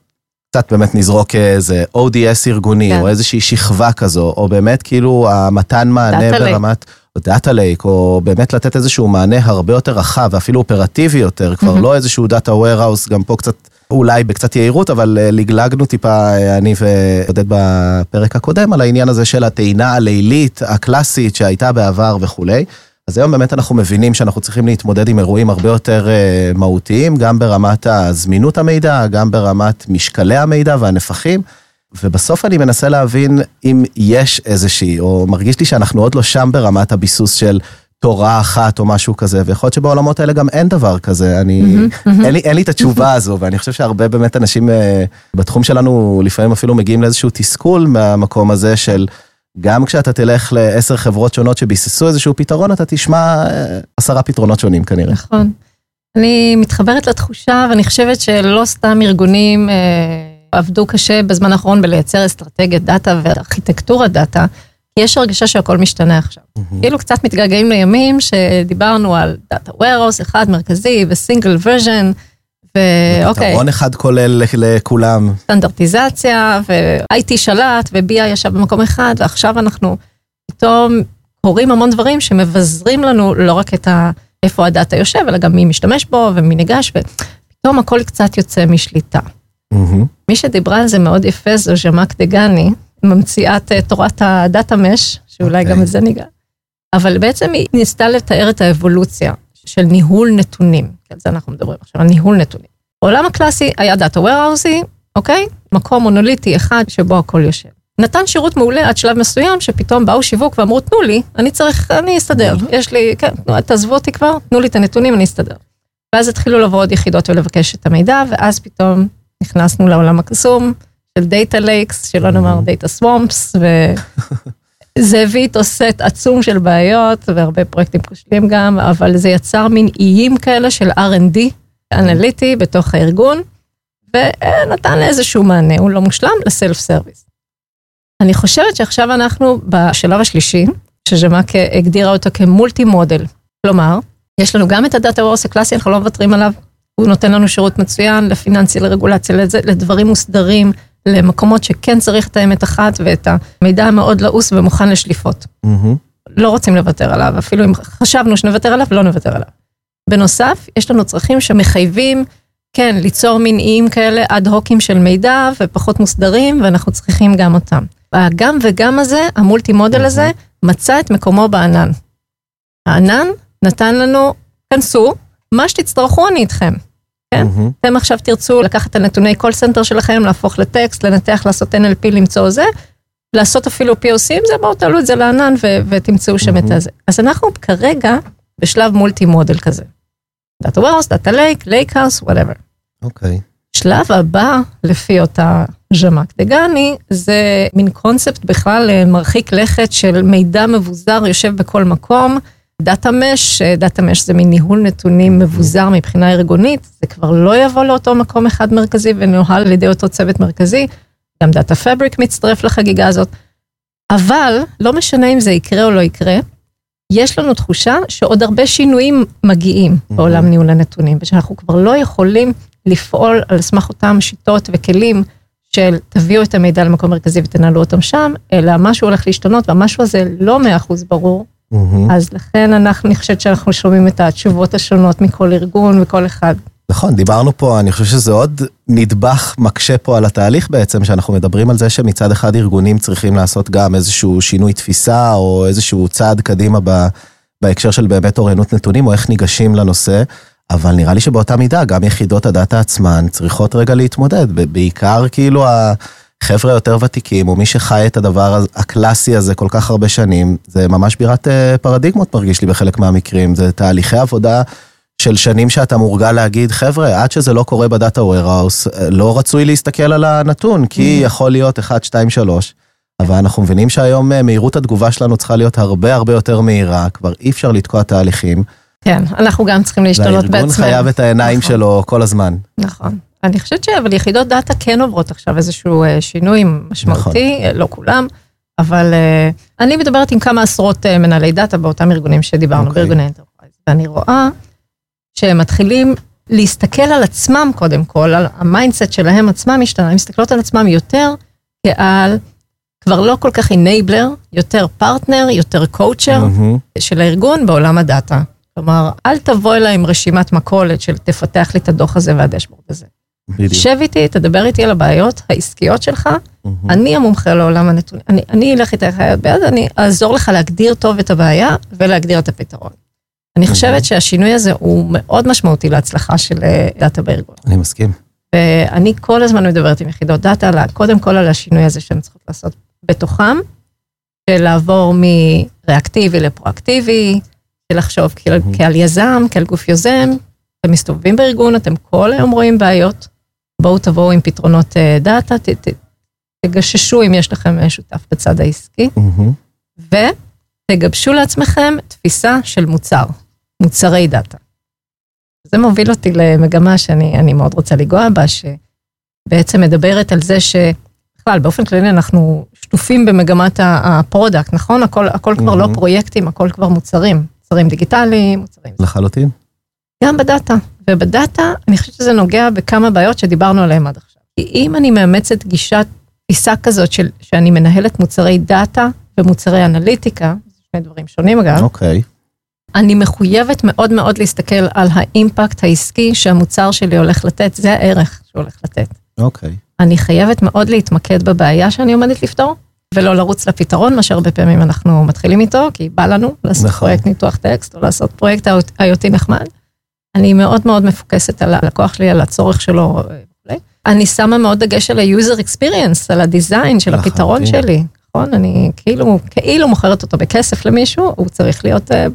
קצת באמת נזרוק איזה ODS ארגוני, כן. או איזושהי שכבה כזו, או באמת כאילו המתן מענה ברמת... או data lake, או באמת לתת איזשהו מענה הרבה יותר רחב, ואפילו אופרטיבי יותר, כבר mm-hmm. לא איזשהו data warehouse, גם פה קצת, אולי בקצת יהירות, אבל אה, לגלגנו טיפה, אה, אני ועודד בפרק הקודם, על העניין הזה של הטעינה הלילית הקלאסית שהייתה בעבר וכולי. אז היום באמת אנחנו מבינים שאנחנו צריכים להתמודד עם אירועים הרבה יותר uh, מהותיים, גם ברמת הזמינות המידע, גם ברמת משקלי המידע והנפחים. ובסוף אני מנסה להבין אם יש איזושהי, או מרגיש לי שאנחנו עוד לא שם ברמת הביסוס של תורה אחת או משהו כזה, ויכול להיות שבעולמות האלה גם אין דבר כזה, אני. אין, לי, אין לי את התשובה הזו, ואני חושב שהרבה באמת אנשים uh, בתחום שלנו לפעמים אפילו מגיעים לאיזשהו תסכול מהמקום הזה של גם כשאתה תלך לעשר חברות שונות שביססו איזשהו פתרון, אתה תשמע אה, עשרה פתרונות שונים כנראה. נכון. אני מתחברת לתחושה, ואני חושבת שלא סתם ארגונים אה, עבדו קשה בזמן האחרון בלייצר אסטרטגיית דאטה וארכיטקטורת דאטה, כי יש הרגשה שהכל משתנה עכשיו. כאילו קצת מתגעגעים לימים שדיברנו על data warehouse אחד מרכזי ו-single version, ואוקיי. פתרון אחד כולל לכולם. סטנדרטיזציה, ו-IT שלט, ו-BI ישב במקום אחד, ועכשיו אנחנו פתאום קוראים המון דברים שמבזרים לנו לא רק את ה... איפה הדאטה יושב, אלא גם מי משתמש בו ומי ניגש, ופתאום הכל קצת יוצא משליטה. מי שדיברה על זה מאוד יפה זו ז'מאק דגני, ממציאת אה, תורת הדאטה מש, שאולי okay. גם אוקיי. על זה ניגע. אבל בעצם היא ניסתה לתאר את האבולוציה של ניהול נתונים, על זה אנחנו מדברים עכשיו, על ניהול נתונים. בעולם הקלאסי היה data warehouse, אוקיי? מקום מונוליטי אחד שבו הכל יושב. נתן שירות מעולה עד שלב מסוים, שפתאום באו שיווק ואמרו, תנו לי, אני צריך, אני אסתדר. יש לי, כן, תעזבו אותי כבר, תנו לי את הנתונים, אני אסתדר. ואז התחילו לבוא עוד יחידות ולבקש את המידע, ואז פתאום נכנסנו לעולם הקסום של data lakes, שלא נאמר data swamps, וזה הביא איתו סט עצום של בעיות, והרבה פרויקטים כושלים גם, אבל זה יצר מין איים כאלה של R&D אנליטי בתוך הארגון, ונתן איזשהו מענה, הוא לא מושלם, ל-self service. אני חושבת שעכשיו אנחנו בשלב השלישי, שז'מאק הגדירה אותו כמולטי מודל. כלומר, יש לנו גם את ה-data warehouse הקלאסי, אנחנו לא מוותרים עליו. הוא נותן לנו שירות מצוין לפיננסי, לרגולציה, לדברים מוסדרים, למקומות שכן צריך את האמת אחת ואת המידע המאוד לעוס ומוכן לשליפות. Mm-hmm. לא רוצים לוותר עליו, אפילו אם חשבנו שנוותר עליו, לא נוותר עליו. בנוסף, יש לנו צרכים שמחייבים, כן, ליצור מין איים כאלה אד הוקים של מידע ופחות מוסדרים, ואנחנו צריכים גם אותם. הגם וגם הזה, המולטי מודל הזה, מצא את מקומו בענן. הענן נתן לנו, כנסו, מה שתצטרכו אני איתכם. כן? אתם עכשיו תרצו לקחת את הנתוני call center שלכם, להפוך לטקסט, לנתח, לעשות NLP, למצוא זה, לעשות אפילו POC עם זה, בואו תעלו את זה לענן ותמצאו שם את הזה. אז אנחנו כרגע בשלב multi model כזה. data warehouse, data lake, lakehouse, whatever. אוקיי. שלב הבא, לפי אותה ז'מאק דגני, זה מין קונספט בכלל אה, מרחיק לכת של מידע מבוזר יושב בכל מקום. data mesh, data mesh זה מין ניהול נתונים מבוזר מבחינה ארגונית, זה כבר לא יבוא לאותו מקום אחד מרכזי ונוהל על ידי אותו צוות מרכזי, גם דאטה פבריק מצטרף לחגיגה הזאת. אבל לא משנה אם זה יקרה או לא יקרה, יש לנו תחושה שעוד הרבה שינויים מגיעים בעולם ניהול הנתונים, ושאנחנו כבר לא יכולים לפעול על סמך אותם שיטות וכלים של תביאו את המידע למקום מרכזי ותנהלו אותם שם, אלא משהו הולך להשתנות והמשהו הזה לא מאה אחוז ברור. Mm-hmm. אז לכן אנחנו, אני חושבת שאנחנו שומעים את התשובות השונות מכל ארגון וכל אחד. נכון, דיברנו פה, אני חושב שזה עוד נדבך מקשה פה על התהליך בעצם, שאנחנו מדברים על זה שמצד אחד ארגונים צריכים לעשות גם איזשהו שינוי תפיסה, או איזשהו צעד קדימה ב, בהקשר של באמת אוריינות נתונים, או איך ניגשים לנושא, אבל נראה לי שבאותה מידה גם יחידות הדאטה עצמן צריכות רגע להתמודד, בעיקר כאילו החבר'ה היותר ותיקים, או מי שחי את הדבר הקלאסי הזה כל כך הרבה שנים, זה ממש בירת אה, פרדיגמות מרגיש לי בחלק מהמקרים, זה תהליכי עבודה. של שנים שאתה מורגל להגיד, חבר'ה, עד שזה לא קורה ב-data warehouse, לא רצוי להסתכל על הנתון, כי mm-hmm. יכול להיות 1, 2, 3, אבל אנחנו מבינים שהיום אה, מהירות התגובה שלנו צריכה להיות הרבה הרבה יותר מהירה, כבר אי אפשר לתקוע תהליכים. כן, אנחנו גם צריכים להשתנות בעצמנו. והארגון חייב את העיניים נכון. שלו כל הזמן. נכון. אני חושבת אבל יחידות דאטה כן עוברות עכשיו איזשהו אה, שינוי משמעותי, נכון. לא כולם, אבל אני מדברת עם כמה עשרות מנהלי דאטה באותם ארגונים שדיברנו, okay. אוקיי. בארגוני enterprise, ואני רואה שהם מתחילים להסתכל על עצמם קודם כל, על ה-mindset שלהם עצמם השתנה, הם מסתכלות על עצמם יותר כעל, כבר לא כל כך enabler, יותר פרטנר, יותר coacher mm-hmm. של הארגון בעולם הדאטה. כלומר, אל תבוא אליי עם רשימת מכולת של תפתח לי את הדוח הזה והדשבורד הזה. בדיוק. שב איתי, תדבר איתי על הבעיות העסקיות שלך, mm-hmm. אני המומחה לעולם הנתונים, אני, אני אלך איתך יד ביד, אני אעזור לך להגדיר טוב את הבעיה ולהגדיר את הפתרון. אני חושבת שהשינוי הזה הוא מאוד משמעותי להצלחה של אה, דאטה בארגון. אני מסכים. ואני כל הזמן מדברת עם יחידות דאטה, קודם כל על השינוי הזה שהן צריכות לעשות בתוכם, של לעבור מריאקטיבי לפרואקטיבי, של לחשוב כעל, כעל יזם, כעל גוף יוזם, אתם מסתובבים בארגון, אתם כל היום רואים בעיות, בואו תבואו עם פתרונות אה, דאטה, ת, ת, תגששו אם יש לכם שותף בצד העסקי, מהמם. ותגבשו לעצמכם תפיסה של מוצר, מוצרי דאטה. זה מוביל אותי למגמה שאני אני מאוד רוצה לנגוע בה, שבעצם מדברת על זה שבכלל, באופן כללי אנחנו שטופים במגמת ה-product, נכון? הכל, הכל כבר לא מהמם. פרויקטים, הכל כבר מוצרים. מוצרים דיגיטליים, מוצרים... לחלוטין. גם בדאטה. ובדאטה, אני חושבת שזה נוגע בכמה בעיות שדיברנו עליהן עד עכשיו. כי אם אני מאמצת גישת תפיסה כזאת של שאני מנהלת מוצרי דאטה ומוצרי אנליטיקה, זה שני דברים שונים אגב, אוקיי. אני מחויבת מאוד מאוד להסתכל על האימפקט העסקי שהמוצר שלי הולך לתת, זה הערך שהוא הולך לתת. אוקיי. אני חייבת מאוד להתמקד בבעיה שאני עומדת לפתור, ולא לרוץ לפתרון, מה שהרבה פעמים אנחנו מתחילים איתו, כי בא לנו לעשות נכון. פרויקט ניתוח טקסט, או לעשות פרויקט IoT נחמד. אני מאוד מאוד מפוקסת על הלקוח שלי, על הצורך שלו. אני שמה מאוד דגש על ה-user experience, על הדיזיין של הפתרון. שלי. נכון? אני כאילו, כאילו מוכרת אותו בכסף למישהו, הוא צריך להיות אה,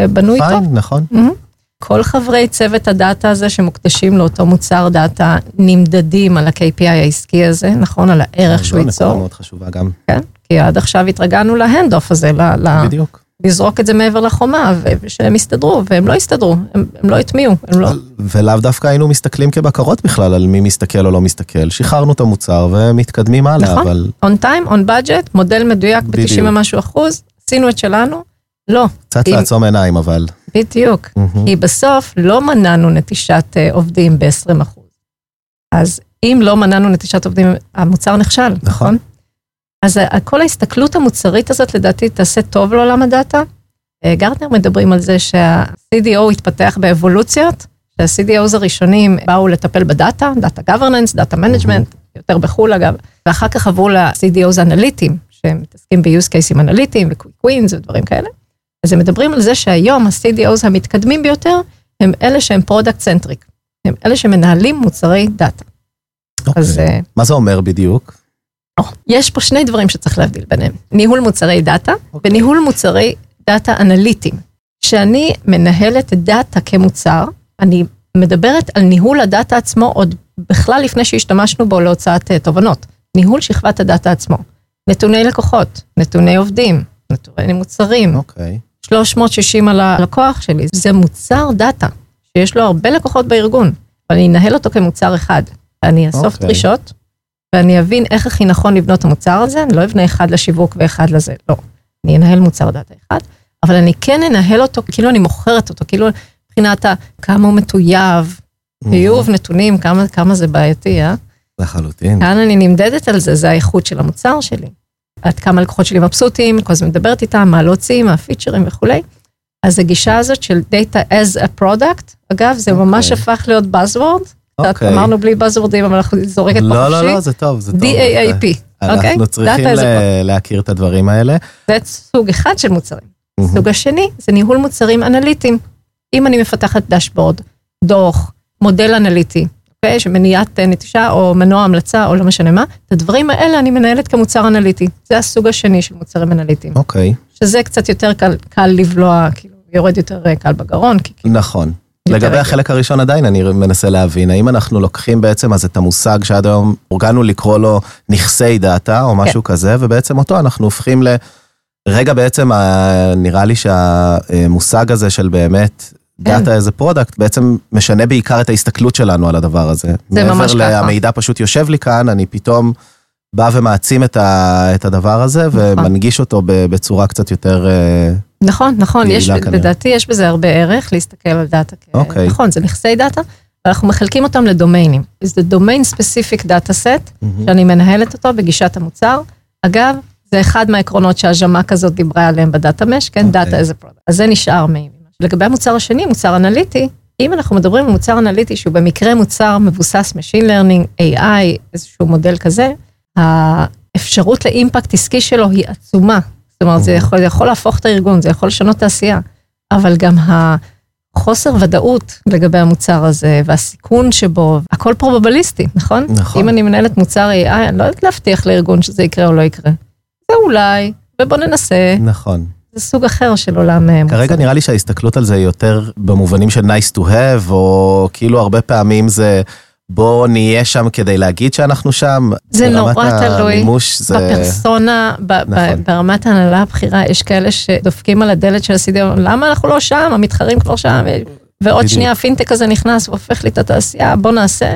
אה, בנוי טוב. fine, נכון. מהמם. כל חברי צוות הדאטה הזה שמוקדשים לאותו מוצר דאטה נמדדים על ה-KPI העסקי הזה, נכון? על הערך שהוא זו נקודה ייצור, מאוד חשובה גם. כן? כי עד עכשיו התרגלנו ל-hand-off הזה, ל- בדיוק. לזרוק את זה מעבר לחומה, ושהם יסתדרו, והם לא יסתדרו, הם, הם לא הטמיעו, הם לא... ולאו דווקא היינו מסתכלים כבקרות בכלל על מי מסתכל או לא מסתכל. שחררנו את המוצר ומתקדמים הלאה, נכון. אבל on time, on budget, מודל מדויק בדיוק. ב-90 ומשהו אחוז, עשינו את שלנו, לא, קצת אם- לעצום עיניים, אבל. בדיוק. מהמם. כי בסוף לא מנענו נטישת אה, עובדים ב-20 אחוז. אז אם לא מנענו נטישת עובדים, המוצר נכשל, נכון? אז ה- כל ההסתכלות המוצרית הזאת לדעתי תעשה טוב לעולם הדאטה. אה, גרטנר מדברים על זה שה-CDO התפתח באבולוציות, שה-CDOs הראשונים באו לטפל בדאטה, data governance, data management, יותר בחו"ל אגב, ואחר כך עברו ל-CDOs אנליטיים, שהם מתעסקים ב-use cases אנליטיים ו-quick wins ודברים כאלה. אז הם מדברים על זה שהיום ה-CDOs המתקדמים ביותר, הם אלה שהם product centric. הם אלה שמנהלים מוצרי דאטה. אז אוקיי. אה, מה זה אומר בדיוק? או, יש פה שני דברים שצריך להבדיל ביניהם. ניהול מוצרי דאטה אוקיי. וניהול מוצרי דאטה אנליטיים. כשאני מנהלת דאטה כמוצר, אני מדברת על ניהול הדאטה עצמו עוד בכלל לפני שהשתמשנו בו להוצאת אה, תובנות. ניהול שכבת הדאטה עצמו. נתוני לקוחות, נתוני עובדים, נתוני מוצרים, אוקיי. 360 על הלקוח שלי, זה מוצר דאטה, שיש לו הרבה לקוחות בארגון, אבל אני אנהל אותו כמוצר אחד. אני אאסוף אוקיי. דרישות, ואני אבין איך הכי נכון לבנות את המוצר הזה, אני לא אבנה אחד לשיווק ואחד לזה, לא. אני אנהל מוצר דאטה אחד, אבל אני כן אנהל אותו כאילו אני מוכרת אותו, כאילו מבחינת כמה הוא מטויב, טיוב נתונים, כמה, כמה זה בעייתי, אה? לחלוטין. כאן אני נמדדת על זה, זה האיכות של המוצר שלי. עד כמה לקוחות שלי מבסוטים, כל הזמן מדברת איתם, מה להוציא, מה הפיצ'רים וכולי. אז הגישה הזאת של Data as a product, אגב, זה ממש אוקיי. הפך להיות Buzzword. אוקיי. אמרנו בלי Buzzwordים, אבל אנחנו זורקת פה לא. לא, לא, זה טוב, זה טוב. DAAP, אוקיי? אנחנו צריכים להכיר את הדברים האלה. זה סוג אחד של מוצרים. מהמם. סוג השני זה ניהול מוצרים אנליטיים. אם אני מפתחת דשבורד, דוח, מודל אנליטי, אוקיי, שמניעת אה, נטישה או מנוע המלצה או לא משנה מה, את הדברים האלה אני מנהלת כמוצר אנליטי. זה הסוג השני של מוצרים אנליטיים. אוקיי, שזה קצת יותר קל, קל לבלוע, כאילו, יורד יותר אה, קל בגרון, כי נכון. לגבי. החלק הראשון עדיין אני מנסה להבין, האם אנחנו לוקחים בעצם אז את המושג שעד היום הורגלנו לקרוא לו נכסי דאטה או משהו כזה, ובעצם אותו אנחנו הופכים ל... רגע בעצם ה- נראה לי שהמושג הזה של באמת data as a product בעצם משנה בעיקר את ההסתכלות שלנו על הדבר הזה. זה ממש מעבר ככה. למידע פשוט יושב לי כאן, אני פתאום בא ומעצים את, ה, את הדבר הזה ומנגיש אותו בצורה קצת יותר... נכון, נכון, יש. לדעתי יש בזה הרבה ערך להסתכל על דאטה. אוקיי. נכון, זה נכסי דאטה, ואנחנו מחלקים אותם לדומיינים. זה domain specific data set, שאני מנהלת אותו בגישת המוצר. אגב, זה אחד מהעקרונות שהז'מאק הזאת דיברה עליהם ב data mesh, כן. data as a product. אז זה נשאר מ... לגבי המוצר השני, מוצר אנליטי, אם אנחנו מדברים על מוצר אנליטי שהוא במקרה מוצר מבוסס Machine Learning, AI, איזשהו מודל כזה, האפשרות לאימפקט עסקי שלו היא עצומה. זאת אומרת, זה יכול, זה יכול להפוך את הארגון, זה יכול לשנות את העשייה, אבל גם החוסר ודאות לגבי המוצר הזה, והסיכון שבו, הכל פרובבליסטי, נכון? נכון. אם אני מנהלת מוצר AI, אני לא יודעת להבטיח לארגון שזה יקרה או לא יקרה. זה אולי, ובוא ננסה, נכון. זה סוג אחר של עולם אה, כרגע מוצרים. נראה לי שההסתכלות על זה היא יותר במובנים של nice to have, או כאילו הרבה פעמים זה בוא נהיה שם כדי להגיד שאנחנו שם. זה נורא תלוי המימוש זה... בפרסונה, ב- ב- נכון. ברמת ההנהלה הבכירה, יש כאלה שדופקים על הדלת של ה-CDO, למה אנחנו לא שם, המתחרים כבר שם, ועוד בדיוק. שנייה הפינטק הזה נכנס והופך לי את התעשייה, בוא נעשה.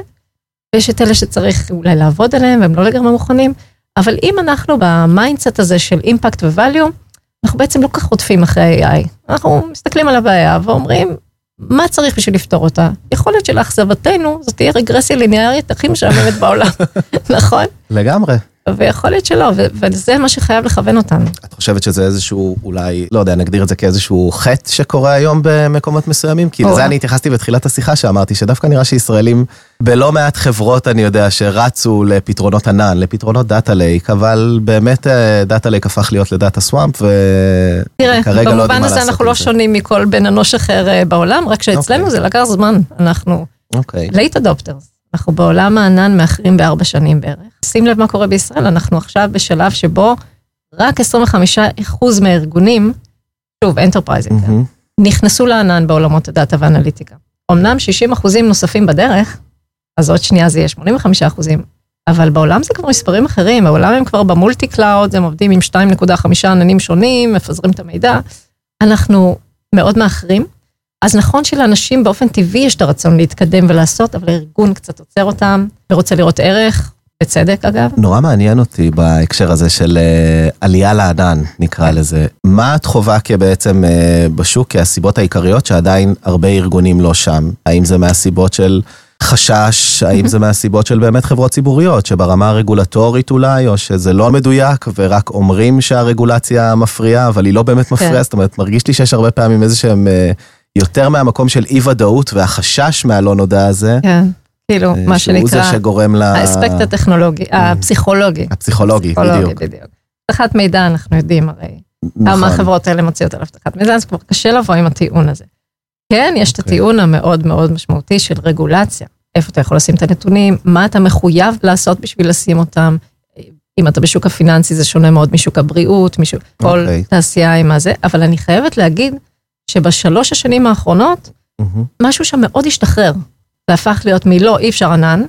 ויש את אלה שצריך אולי לעבוד עליהם, והם לא לגמרי מוכנים, אבל אם אנחנו ב mindset הזה של אימפקט ו value, אנחנו בעצם לא כך רודפים אחרי AI. אנחנו מסתכלים על הבעיה ואומרים, מה צריך בשביל לפתור אותה? יכול להיות שלאכזבתנו, זאת תהיה רגרסיה ליניארית הכי משעממת בעולם, נכון? לגמרי. ויכול להיות שלא, וזה מה שחייב לכוון אותנו. את חושבת שזה איזשהו, אולי, לא יודע, נגדיר את זה כאיזשהו חטא שקורה היום במקומות מסוימים? כי. לזה אני התייחסתי בתחילת השיחה שאמרתי, שדווקא נראה שישראלים, בלא מעט חברות, אני יודע, שרצו לפתרונות ענן, לפתרונות data lake, אבל באמת אה, data lake הפך להיות ל data swamp, תראה, וכרגע לא יודעים במובן מה הזה לעשות אנחנו עם לא זה. שונים מכל בן אנוש אחר אה, בעולם, רק שאצלנו אוקיי. זה לקח זמן. אנחנו אוקיי. late adopters. אנחנו בעולם הענן מאחרים בארבע שנים בערך. שים לב מה קורה בישראל, אנחנו עכשיו בשלב שבו רק 25% מהארגונים, שוב, enterprise-ים, מהמם. נכנסו לענן בעולמות הדאטה ואנליטיקה. אמנם 60 אחוזים נוספים בדרך, אז עוד שנייה זה יהיה 85 אחוזים, אבל בעולם זה כבר מספרים אחרים, בעולם הם כבר ב multi cloud, הם עובדים עם 2.5 עננים שונים, מפזרים את המידע. אנחנו מאוד מאחרים. אז נכון שלאנשים באופן טבעי יש את הרצון להתקדם ולעשות, אבל הארגון קצת עוצר אותם, ורוצה לראות ערך, בצדק אגב. נורא מעניין אותי בהקשר הזה של אה, עלייה לענן, נקרא לזה. מה את חווה כבעצם אה, בשוק כהסיבות העיקריות שעדיין הרבה ארגונים לא שם? האם זה מהסיבות של חשש, האם זה מהסיבות של באמת חברות ציבוריות, שברמה הרגולטורית אולי, או שזה לא מדויק ורק אומרים שהרגולציה מפריעה, אבל היא לא באמת מפריעה, כן. זאת אומרת, מרגיש לי שיש הרבה פעמים איזה שהם אה, יותר מהמקום של אי ודאות והחשש מהלא נודע הזה. כן, כאילו, אה, מה שהוא זה שנקרא, שגורם ל... האספקט הטכנולוגי, הפסיכולוגי. הפסיכולוגי, פסיכולוגי, בדיוק. אבטחת מידע, אנחנו יודעים הרי. כמה נכון. החברות האלה מוציאות על אבטחת מידע, אז כבר קשה לבוא עם הטיעון הזה. כן, יש את אוקיי. הטיעון המאוד מאוד משמעותי של רגולציה. איפה אתה יכול לשים את הנתונים, מה אתה מחויב לעשות בשביל לשים אותם. אם אתה בשוק הפיננסי זה שונה מאוד משוק הבריאות, משוק, כל אוקיי. תעשייה עם הזה, אבל אני חייבת להגיד שבשלוש השנים האחרונות, מהמם. משהו שם מאוד השתחרר. זה הפך להיות מלא, אי אפשר ענן,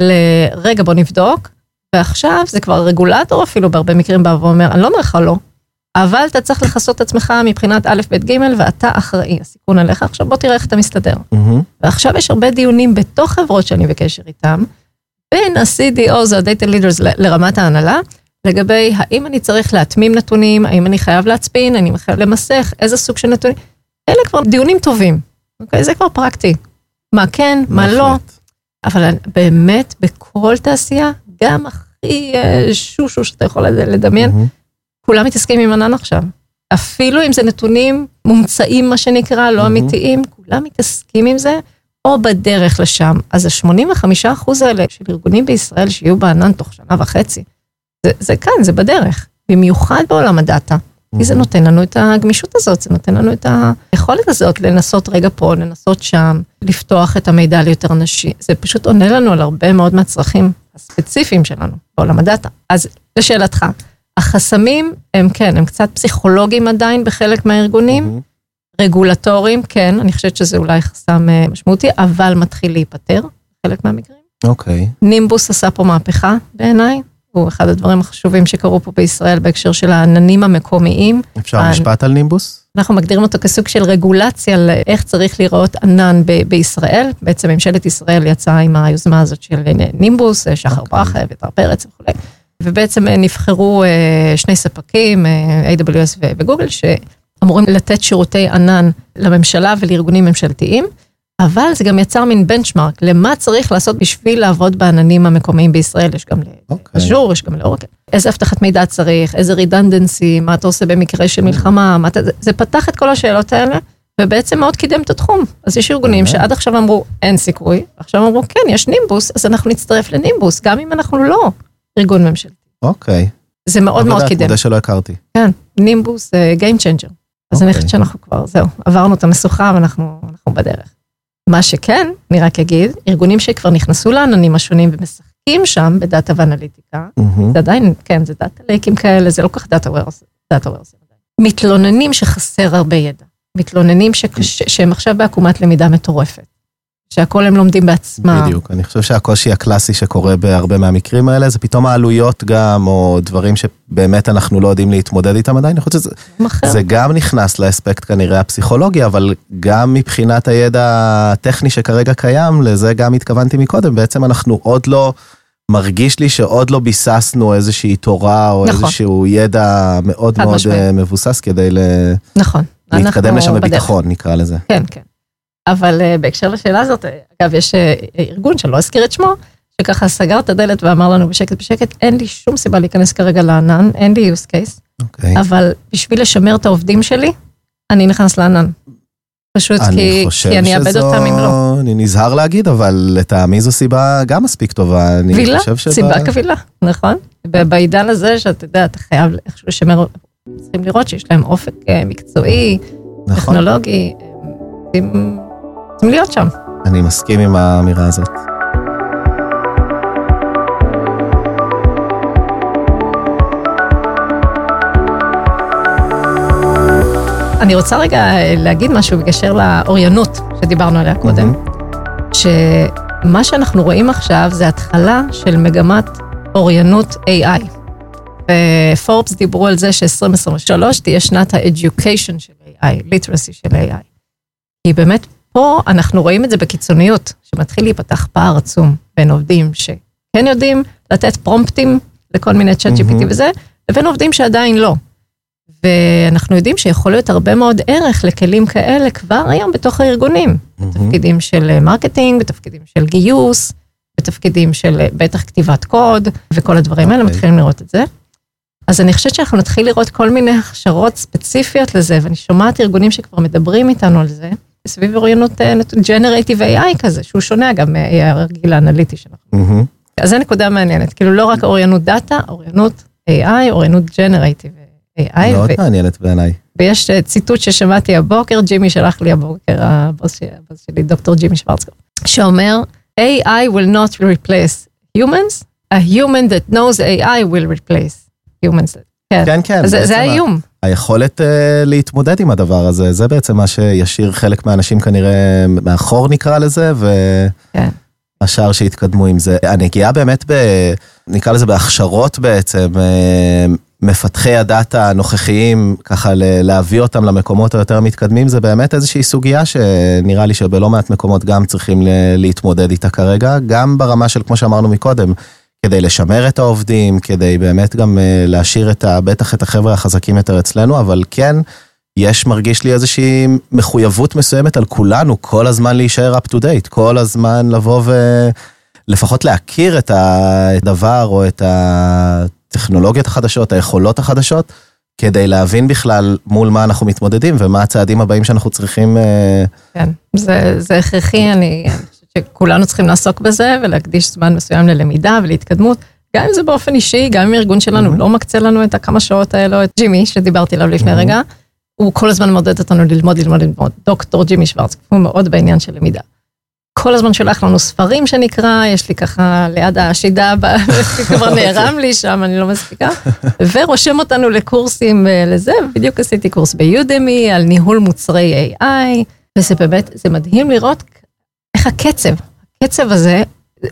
לרגע בוא נבדוק, ועכשיו זה כבר רגולטור אפילו בהרבה מקרים בא ואומר, אני לא אומר לך לא, אבל אתה צריך לכסות את עצמך מבחינת א', ב', ג', ואתה אחראי, הסיכון עליך, עכשיו בוא תראה איך אתה מסתדר. מהמם. ועכשיו יש הרבה דיונים בתוך חברות שאני בקשר איתם, בין ה-CDOs, ה-Data Leaders ל- לרמת ההנהלה, לגבי האם אני צריך להתמים נתונים, האם אני חייב להצפין, אני חייב למסך, איזה סוג של נתונים. אלה כבר דיונים טובים, אוקיי? זה כבר פרקטי. מה כן, מה לא. אבל באמת בכל תעשייה, גם הכי אה, שושו שאתה יכול לדמיין. כולם מתעסקים עם ענן עכשיו. אפילו אם זה נתונים מומצאים, מה שנקרא, לא. אמיתיים, כולם מתעסקים עם זה, או בדרך לשם. אז ה-85% האלה של ארגונים בישראל שיהיו בענן תוך שנה וחצי, זה, זה כאן, זה בדרך. במיוחד בעולם הדאטה. כי זה נותן לנו את הגמישות הזאת, זה נותן לנו את היכולת הזאת לנסות רגע פה, לנסות שם, לפתוח את המידע ליותר אנשים. זה פשוט עונה לנו על הרבה מאוד מהצרכים הספציפיים שלנו בעולם הדאטה. אז לשאלתך, החסמים הם כן, הם קצת פסיכולוגיים עדיין בחלק מהארגונים, מהמם. רגולטוריים, כן, אני חושבת שזה אולי חסם אה, משמעותי, אבל מתחיל להיפתר בחלק מהמקרים. אוקיי. נימבוס עשה פה מהפכה בעיניי, הוא אחד הדברים החשובים שקרו פה בישראל בהקשר של העננים המקומיים. אפשר אה, משפט על נימבוס? אנחנו מגדירים אותו כסוג של רגולציה לאיך צריך להיראות ענן ב- בישראל. בעצם ממשלת ישראל יצאה עם היוזמה הזאת של נימבוס, שחר אוקיי. ברכה ויתר פרץ וכולי. ובעצם אה, נבחרו אה, שני ספקים, אה, AWS וגוגל, שאמורים לתת שירותי ענן לממשלה ולארגונים ממשלתיים. אבל זה גם יצר מין בנצ'מארק למה צריך לעשות בשביל לעבוד בעננים המקומיים בישראל, יש גם אוקיי. לאז'ור, יש גם לאורקל. איזה אבטחת מידע צריך, איזה redundancy, מה אתה עושה במקרה של מלחמה, מה אתה, זה- פתח את כל השאלות האלה, ובעצם מאוד קידם את התחום. אז יש ארגונים באמת? שעד עכשיו אמרו, אין סיכוי, עכשיו אמרו, כן, יש נימבוס, אז אנחנו נצטרף לנימבוס, גם אם אנחנו לא ארגון ממשלתי. אוקיי. זה מאוד מאוד עבודה, קידם. מודה שלא הכרתי. כן, נימבוס זה Game Changer. אז אני אוקיי. חושבת שאנחנו כבר, זהו, עברנו את המשוכה ואנחנו אנחנו בדרך. מה שכן, אני רק אגיד, ארגונים שכבר נכנסו לעננים השונים ומשחקים שם בדאטה ואנליטיקה. זה עדיין, כן, זה data lake-ים כאלה, זה לא כל כך data warehouse, data warehouse. מתלוננים שחסר הרבה ידע. מתלוננים שהם עכשיו בעקומת למידה מטורפת. שהכל הם לומדים בעצמם. בדיוק, אני חושב שהקושי הקלאסי שקורה בהרבה מהמקרים האלה זה פתאום העלויות גם, או דברים שבאמת אנחנו לא יודעים להתמודד איתם עדיין, אני חושב שזה. זה גם נכנס לאספקט כנראה הפסיכולוגי, אבל גם מבחינת הידע הטכני שכרגע קיים, לזה גם התכוונתי מקודם, בעצם אנחנו עוד לא, מרגיש לי שעוד לא ביססנו איזושהי תורה או נכון. איזשהו ידע מאוד מאוד משמעית. אה, מבוסס כדי ל- נכון. להתקדם לשם בדרך. בביטחון, נקרא לזה. כן, כן. אבל uh, בהקשר לשאלה הזאת, אה, אגב, יש uh, ארגון שלא אזכיר את שמו, שככה סגר את הדלת ואמר לנו בשקט בשקט, אין לי שום סיבה להיכנס כרגע לענן, אין לי use case, אוקיי. אבל בשביל לשמר את העובדים שלי, אני נכנס לענן. פשוט כי, כי אני אאבד אותם אם לא. שזו, אני נזהר להגיד, אבל לטעמי זו סיבה גם מספיק טובה. קבילה, סיבה קבילה, נכון? בעידן הזה שאתה יודע, אתה חייב איכשהו לשמר, צריכים לראות שיש להם אופק מקצועי, נכון, טכנולוגי, רוצים להיות שם. אני מסכים עם האמירה הזאת. אני רוצה רגע אה, להגיד משהו בקשר לאוריינות שדיברנו עליה קודם, שמה שאנחנו רואים עכשיו זה התחלה של מגמת אוריינות AI. ופורבס דיברו על זה ש-2023 תהיה שנת ה-education של AI, literacy של AI. כי באמת פה אנחנו רואים את זה בקיצוניות, שמתחיל להיפתח פער עצום בין עובדים שכן יודעים לתת פרומפטים לכל מיני צ'אט GPT מהמם. וזה, לבין עובדים שעדיין לא. ואנחנו יודעים שיכול להיות הרבה מאוד ערך לכלים כאלה כבר היום בתוך הארגונים. בתפקידים של אה, marketing, בתפקידים של גיוס, בתפקידים של אה, בטח כתיבת קוד, וכל הדברים האלה, אוקיי. מתחילים לראות את זה. אז אני חושבת שאנחנו נתחיל לראות כל מיני הכשרות ספציפיות לזה, ואני שומעת ארגונים שכבר מדברים איתנו על זה, סביב אוריינות generative AI כזה, שהוא שונה גם מה-AI הרגיל האנליטי שלנו. אז זו נקודה מעניינת, כאילו לא רק אוריינות דאטה, אוריינות AI, אוריינות ג'נרטיב AI, מאוד מעניינת בעיניי. ויש אה, ציטוט ששמעתי הבוקר, ג'ימי שלח לי הבוקר, הבוס שלי, הבוס שלי דוקטור ג'ימי שוורצקופ, שאומר, AI will not replace humans, a human that knows AI will replace humans. כן, כן, כן. זה- האיום. היכולת uh, להתמודד עם הדבר הזה, זה בעצם מה שישאיר חלק מהאנשים כנראה מאחור נקרא לזה, כן. והשאר שיתקדמו עם זה. הנגיעה באמת, ב, נקרא לזה בהכשרות בעצם, אה, מפתחי הדאטה הנוכחיים, ככה להביא אותם למקומות היותר מתקדמים, זה באמת איזושהי סוגיה שנראה לי שבלא מעט מקומות גם צריכים להתמודד איתה כרגע, גם ברמה של, כמו שאמרנו מקודם, כדי לשמר את העובדים, כדי באמת גם אה, להשאיר את ה, בטח את החבר'ה החזקים יותר אצלנו, אבל כן, יש, מרגיש לי איזושהי מחויבות מסוימת על כולנו, כל הזמן להישאר up to date, כל הזמן לבוא ולפחות להכיר את הדבר או את הטכנולוגיות החדשות, היכולות החדשות, כדי להבין בכלל מול מה אנחנו מתמודדים ומה הצעדים הבאים שאנחנו צריכים. אה, כן, זה, זה הכרחי, אני, שכולנו צריכים לעסוק בזה ולהקדיש זמן מסוים ללמידה ולהתקדמות, גם אם זה באופן אישי, גם אם הארגון שלנו Mhm. לא מקצה לנו את הכמה שעות האלו, את ג'ימי, שדיברתי עליו לפני Mhm. רגע, הוא כל הזמן מעודד אותנו ללמוד, ללמוד, ללמוד. דוקטור ג'ימי שוורץ, הוא מאוד בעניין של למידה. כל הזמן שולח לנו ספרים שנקרא, יש לי ככה ליד השידה, כבר נערם לי שם, אני לא מספיקה, ורושם אותנו לקורסים אה, לזה, בדיוק עשיתי קורס ביודמי על ניהול מוצרי AI, וזה באמת, זה מדהים לראות איך הקצב, הקצב הזה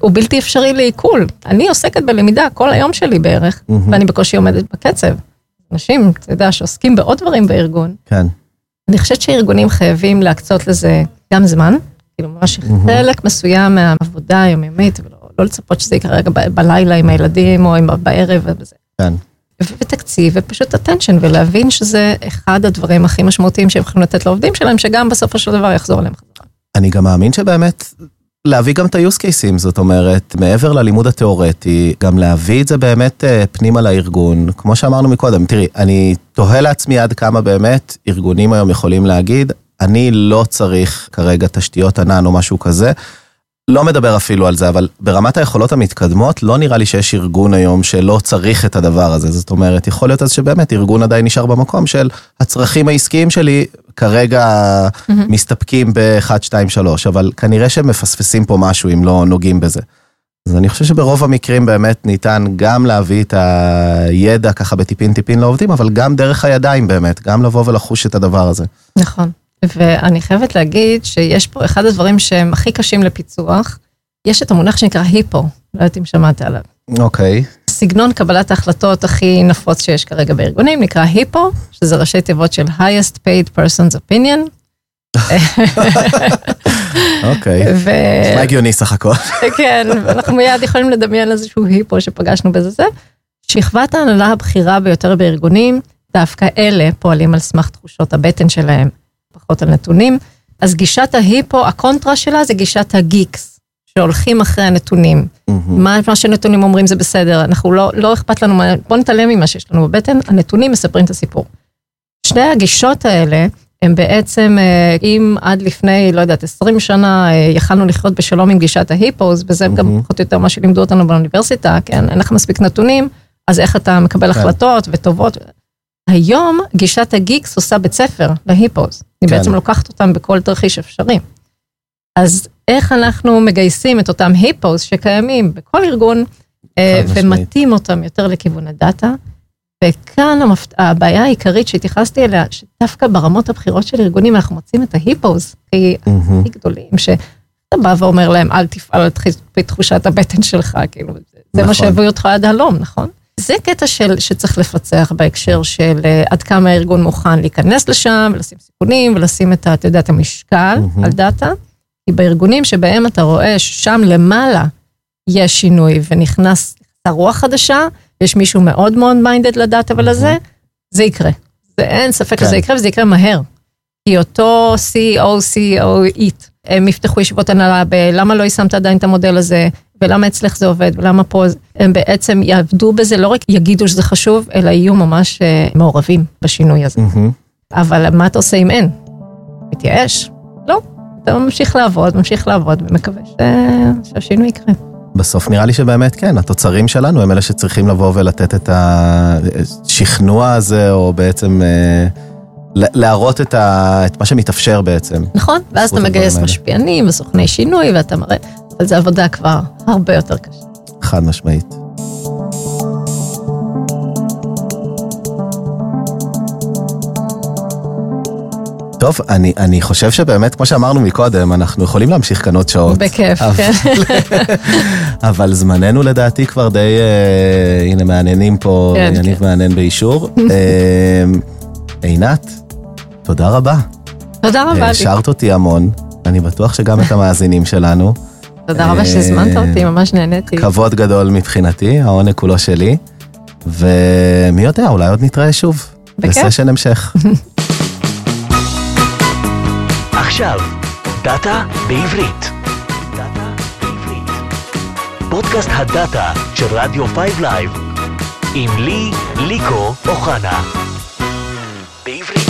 הוא בלתי אפשרי לעיכול. אני עוסקת בלמידה כל היום שלי בערך, מהמם. ואני בקושי עומדת בקצב. אנשים, אתה יודע, שעוסקים בעוד דברים בארגון, כן, אני חושבת שארגונים חייבים להקצות לזה גם זמן, כאילו ממש מהמם. חלק מסוים מהעבודה היומיומית, ולא לא לצפות שזה יקרה רגע ב- בלילה עם הילדים או עם, בערב וזה. כן. ותקציב ופשוט attention ולהבין שזה אחד הדברים הכי משמעותיים שהם יכולים לתת לעובדים שלהם, שגם בסופו של דבר יחזור אליהם חזרה. אני גם מאמין שבאמת להביא גם את ה-use cases, זאת אומרת, מעבר ללימוד התיאורטי, גם להביא את זה באמת אה, פנימה לארגון. כמו שאמרנו מקודם, תראי, אני תוהה לעצמי עד כמה באמת ארגונים היום יכולים להגיד, אני לא צריך כרגע תשתיות ענן או משהו כזה. לא מדבר אפילו על זה, אבל ברמת היכולות המתקדמות, לא נראה לי שיש ארגון היום שלא צריך את הדבר הזה. זאת אומרת, יכול להיות אז שבאמת ארגון עדיין נשאר במקום של הצרכים העסקיים שלי, כרגע מסתפקים ב-1, 2, 3, אבל כנראה שהם מפספסים פה משהו אם לא נוגעים בזה. אז אני חושב שברוב המקרים באמת ניתן גם להביא את הידע ככה בטיפין טיפין לעובדים, אבל גם דרך הידיים באמת, גם לבוא ולחוש את הדבר הזה. נכון. ואני חייבת להגיד שיש פה אחד הדברים שהם הכי קשים לפיצוח, יש את המונח שנקרא היפו, לא יודעת אם שמעת עליו. אוקיי. סגנון קבלת ההחלטות הכי נפוץ שיש כרגע בארגונים נקרא היפו, שזה ראשי תיבות של highest paid person's opinion. אוקיי. נשמע הגיוני סך הכל. כן, אנחנו מיד יכולים לדמיין איזשהו היפו שפגשנו בזה זה. שכבת ההנהלה הבכירה ביותר בארגונים, דווקא אלה פועלים על סמך תחושות הבטן שלהם, פחות על נתונים. אז גישת ההיפו, הקונטרה שלה זה גישת הגיקס, שהולכים אחרי הנתונים. מה, מה שנתונים אומרים זה בסדר, אנחנו לא, לא אכפת לנו, בוא נתעלם ממה שיש לנו בבטן, הנתונים מספרים את הסיפור. שני הגישות האלה, הם בעצם, אה, אם עד לפני, לא יודעת, 20 שנה אה, יכלנו לחיות בשלום עם גישת ההיפוז, וזה גם פחות או יותר מה שלימדו אותנו באוניברסיטה, כן, אין לך מספיק נתונים, אז איך אתה מקבל כן. החלטות וטובות. היום גישת הגיקס עושה בית ספר להיפוז, היא כן. בעצם לוקחת אותם בכל תרחיש אפשרי. אז איך אנחנו מגייסים את אותם היפוז שקיימים בכל ארגון, אה. ומטים אותם יותר לכיוון הדאטה. וכאן המפת... הבעיה העיקרית שהתייחסתי אליה, שדווקא ברמות הבכירות של ארגונים אנחנו מוצאים את ההיפוז, הכי מהמם. הכי גדולים, שאתה בא ואומר להם, אל תפעל על תח- בתחושת הבטן שלך, כאילו, זה- זה מה נכון. שהביא אותך עד הלום, נכון? זה קטע של, שצריך לפצח בהקשר של אה, עד כמה הארגון מוכן להיכנס לשם, ולשים סיכונים, ולשים את, אתה יודע, את המשקל מהמם. על דאטה. כי בארגונים שבהם אתה רואה ששם למעלה יש שינוי ונכנס רוח חדשה, יש מישהו מאוד מאוד minded לדאטה ולזה, זה יקרה. זה אין ספק כן. שזה יקרה וזה יקרה מהר. כי אותו CEO, CEO, איט, הם יפתחו ישיבות הנהלה בלמה לא יישמת עדיין את המודל הזה, ולמה אצלך זה עובד, ולמה פה, זה- הם בעצם יעבדו בזה, לא רק יגידו שזה חשוב, אלא יהיו ממש אה, מעורבים בשינוי הזה. מהמם. אבל מה אתה עושה אם אין? מתייאש? לא. אתה ממשיך לעבוד, ממשיך לעבוד, ומקווה ש... שהשינוי יקרה. בסוף נראה לי שבאמת כן, התוצרים שלנו הם אלה שצריכים לבוא ולתת את השכנוע הזה, או בעצם אה, להראות את, ה, את מה שמתאפשר בעצם. נכון? ואז אתה מגייס. משפיענים וסוכני שינוי, ואתה מראה, אבל זו עבודה כבר הרבה יותר קשה. חד משמעית. טוב, אני, אני חושב שבאמת, כמו שאמרנו מקודם, אנחנו יכולים להמשיך כאן עוד שעות. בכיף, אבל- כן. אבל זמננו לדעתי כבר די, אה, הנה מעניינים פה, כן, יניב כן. מעניין באישור. אה, עינת, תודה רבה. תודה רבה. השארת אותי המון, אני בטוח שגם את המאזינים שלנו. תודה רבה אה, שהזמנת אותי, ממש נהניתי. כבוד גדול מבחינתי, העונג כולו שלי. ומי יודע, אולי עוד נתראה שוב. בכיף. בסשן המשך. עכשיו, דאטה בעברית. דאטה בעברית. פודקאסט הדאטה של רדיו 5 live. עם לי, ליקו אוחנה. בעברית.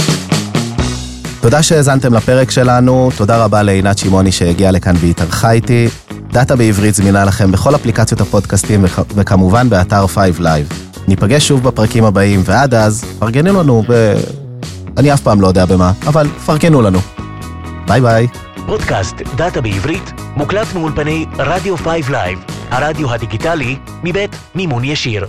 תודה שהאזנתם לפרק שלנו, תודה רבה לעינת שמעוני שהגיעה לכאן והתארחה איתי. דאטה בעברית זמינה לכם בכל אפליקציות הפודקאסטים וכ- וכמובן באתר 5 Live. ניפגש שוב בפרקים הבאים, ועד אז, פרגנו לנו ב... אני אף פעם לא יודע במה, אבל פרגנו לנו. ביי ביי. פודקאסט דאטה בעברית מוקלט מאולפני רדיו 5 לייב, הרדיו הדיגיטלי מבית מימון ישיר.